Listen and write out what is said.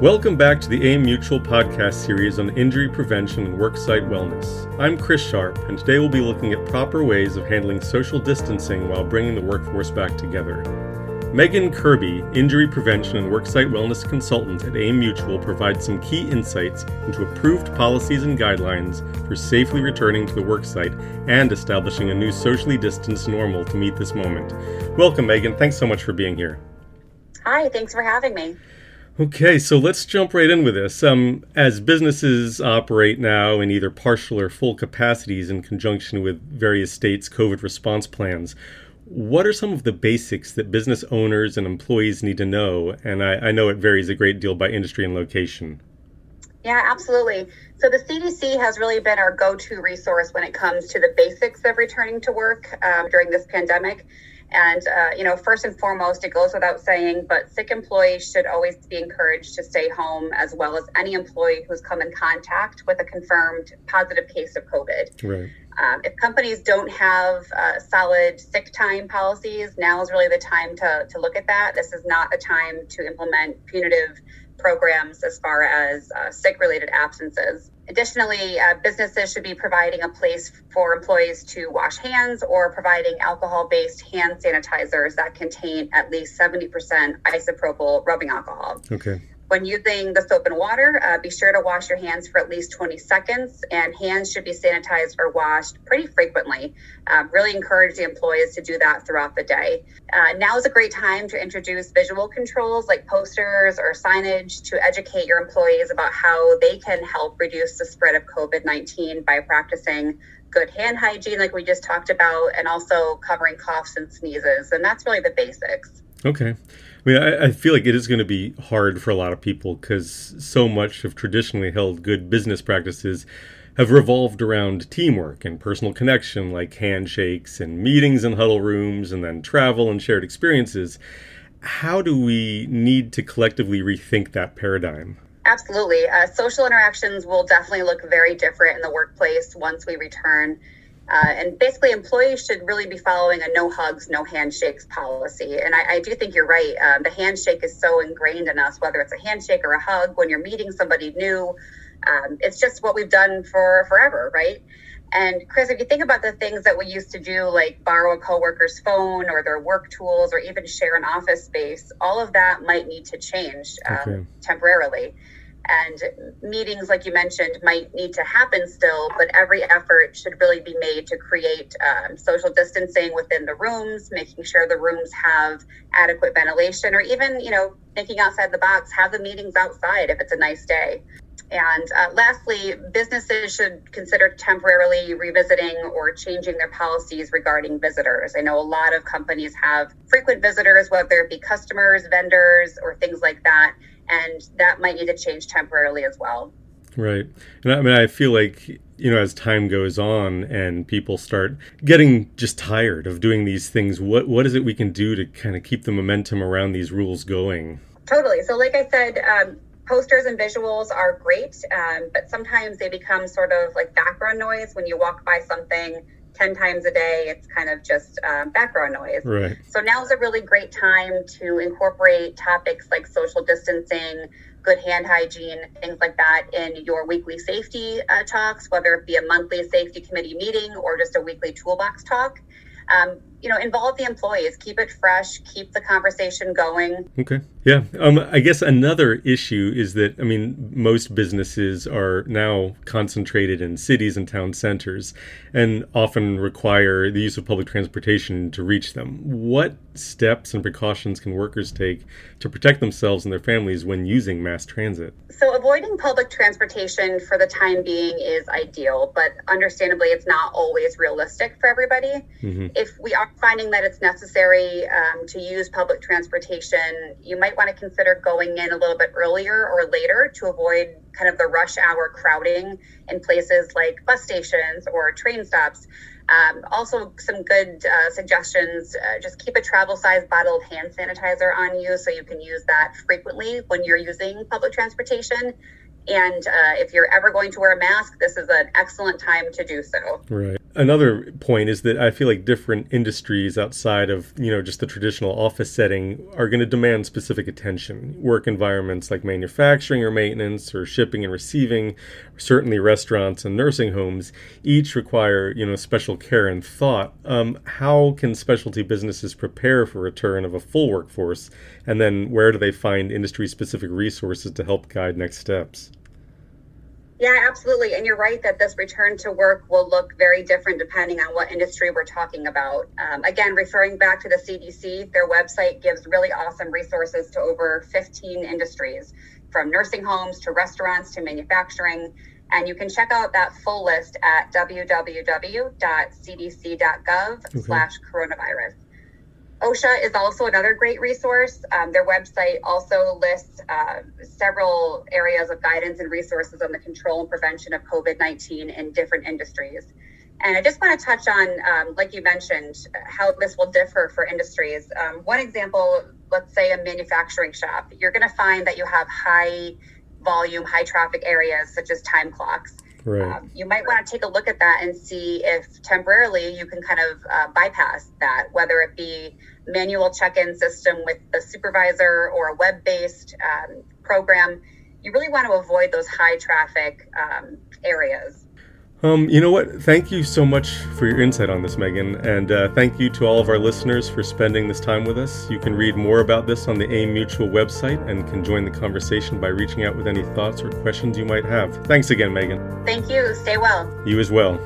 Welcome back to the AIM Mutual podcast series on injury prevention and worksite wellness. I'm Chris Sharp, and today we'll be looking at proper ways of handling social distancing while bringing the workforce back together. Megan Kirby, injury prevention and worksite wellness consultant at AIM Mutual, provides some key insights into approved policies and guidelines for safely returning to the worksite and establishing a new socially distanced normal to meet this moment. Welcome, Megan. Thanks so much for being here. Hi, thanks for having me. Okay, so let's jump right in with this. Um, as businesses operate now in either partial or full capacities in conjunction with various states' COVID response plans, what are some of the basics that business owners and employees need to know? And I, I know it varies a great deal by industry and location. Yeah, absolutely. So the CDC has really been our go to resource when it comes to the basics of returning to work um, during this pandemic. And, uh, you know, first and foremost, it goes without saying, but sick employees should always be encouraged to stay home, as well as any employee who's come in contact with a confirmed positive case of COVID. Right. Um, if companies don't have uh, solid sick time policies, now is really the time to, to look at that. This is not the time to implement punitive programs as far as uh, sick related absences. Additionally, uh, businesses should be providing a place for employees to wash hands or providing alcohol based hand sanitizers that contain at least 70% isopropyl rubbing alcohol. Okay. When using the soap and water, uh, be sure to wash your hands for at least 20 seconds, and hands should be sanitized or washed pretty frequently. Uh, really encourage the employees to do that throughout the day. Uh, now is a great time to introduce visual controls like posters or signage to educate your employees about how they can help reduce the spread of COVID 19 by practicing good hand hygiene, like we just talked about, and also covering coughs and sneezes. And that's really the basics. Okay. I mean, I, I, feel like it is going to be hard for a lot of people because so much of traditionally held good business practices have revolved around teamwork and personal connection, like handshakes and meetings and huddle rooms, and then travel and shared experiences. How do we need to collectively rethink that paradigm? Absolutely. Uh, social interactions will definitely look very different in the workplace once we return. Uh, and basically, employees should really be following a no hugs, no handshakes policy. And I, I do think you're right. Um, the handshake is so ingrained in us, whether it's a handshake or a hug, when you're meeting somebody new, um, it's just what we've done for forever, right? And Chris, if you think about the things that we used to do, like borrow a coworker's phone or their work tools, or even share an office space, all of that might need to change um, okay. temporarily and meetings like you mentioned might need to happen still but every effort should really be made to create um, social distancing within the rooms making sure the rooms have adequate ventilation or even you know thinking outside the box have the meetings outside if it's a nice day and uh, lastly, businesses should consider temporarily revisiting or changing their policies regarding visitors. I know a lot of companies have frequent visitors, whether it be customers, vendors, or things like that and that might need to change temporarily as well. Right. And I mean, I feel like, you know, as time goes on and people start getting just tired of doing these things, what, what is it we can do to kind of keep the momentum around these rules going? Totally. So, like I said, um, posters and visuals are great, um, but sometimes they become sort of like background noise when you walk by something 10 times a day, it's kind of just um, background noise. Right. So now is a really great time to incorporate topics like social distancing, good hand hygiene, things like that in your weekly safety uh, talks, whether it be a monthly safety committee meeting or just a weekly toolbox talk um, you know, involve the employees, keep it fresh, keep the conversation going. Okay. Yeah. Um, I guess another issue is that, I mean, most businesses are now concentrated in cities and town centers and often require the use of public transportation to reach them. What steps and precautions can workers take to protect themselves and their families when using mass transit? So, avoiding public transportation for the time being is ideal, but understandably, it's not always realistic for everybody. Mm-hmm. If we are finding that it's necessary um, to use public transportation, you might want to consider going in a little bit earlier or later to avoid kind of the rush hour crowding in places like bus stations or train stops. Um, also, some good uh, suggestions uh, just keep a travel size bottle of hand sanitizer on you so you can use that frequently when you're using public transportation. And uh, if you're ever going to wear a mask, this is an excellent time to do so. Right. Another point is that I feel like different industries outside of, you know, just the traditional office setting are going to demand specific attention. Work environments like manufacturing or maintenance or shipping and receiving, certainly restaurants and nursing homes, each require, you know, special care and thought. Um, how can specialty businesses prepare for return of a full workforce? And then where do they find industry specific resources to help guide next steps? Yeah, absolutely. And you're right that this return to work will look very different depending on what industry we're talking about. Um, again, referring back to the CDC, their website gives really awesome resources to over 15 industries, from nursing homes to restaurants to manufacturing. And you can check out that full list at www.cdc.gov okay. slash coronavirus. OSHA is also another great resource. Um, their website also lists uh, several areas of guidance and resources on the control and prevention of COVID 19 in different industries. And I just want to touch on, um, like you mentioned, how this will differ for industries. Um, one example, let's say a manufacturing shop, you're going to find that you have high volume, high traffic areas such as time clocks. Right. Um, you might want to take a look at that and see if temporarily you can kind of uh, bypass that, whether it be manual check-in system with the supervisor or a web-based um, program. You really want to avoid those high traffic um, areas. Um, you know what? Thank you so much for your insight on this, Megan, and uh, thank you to all of our listeners for spending this time with us. You can read more about this on the AIM Mutual website and can join the conversation by reaching out with any thoughts or questions you might have. Thanks again, Megan. Thank you. Stay well. You as well.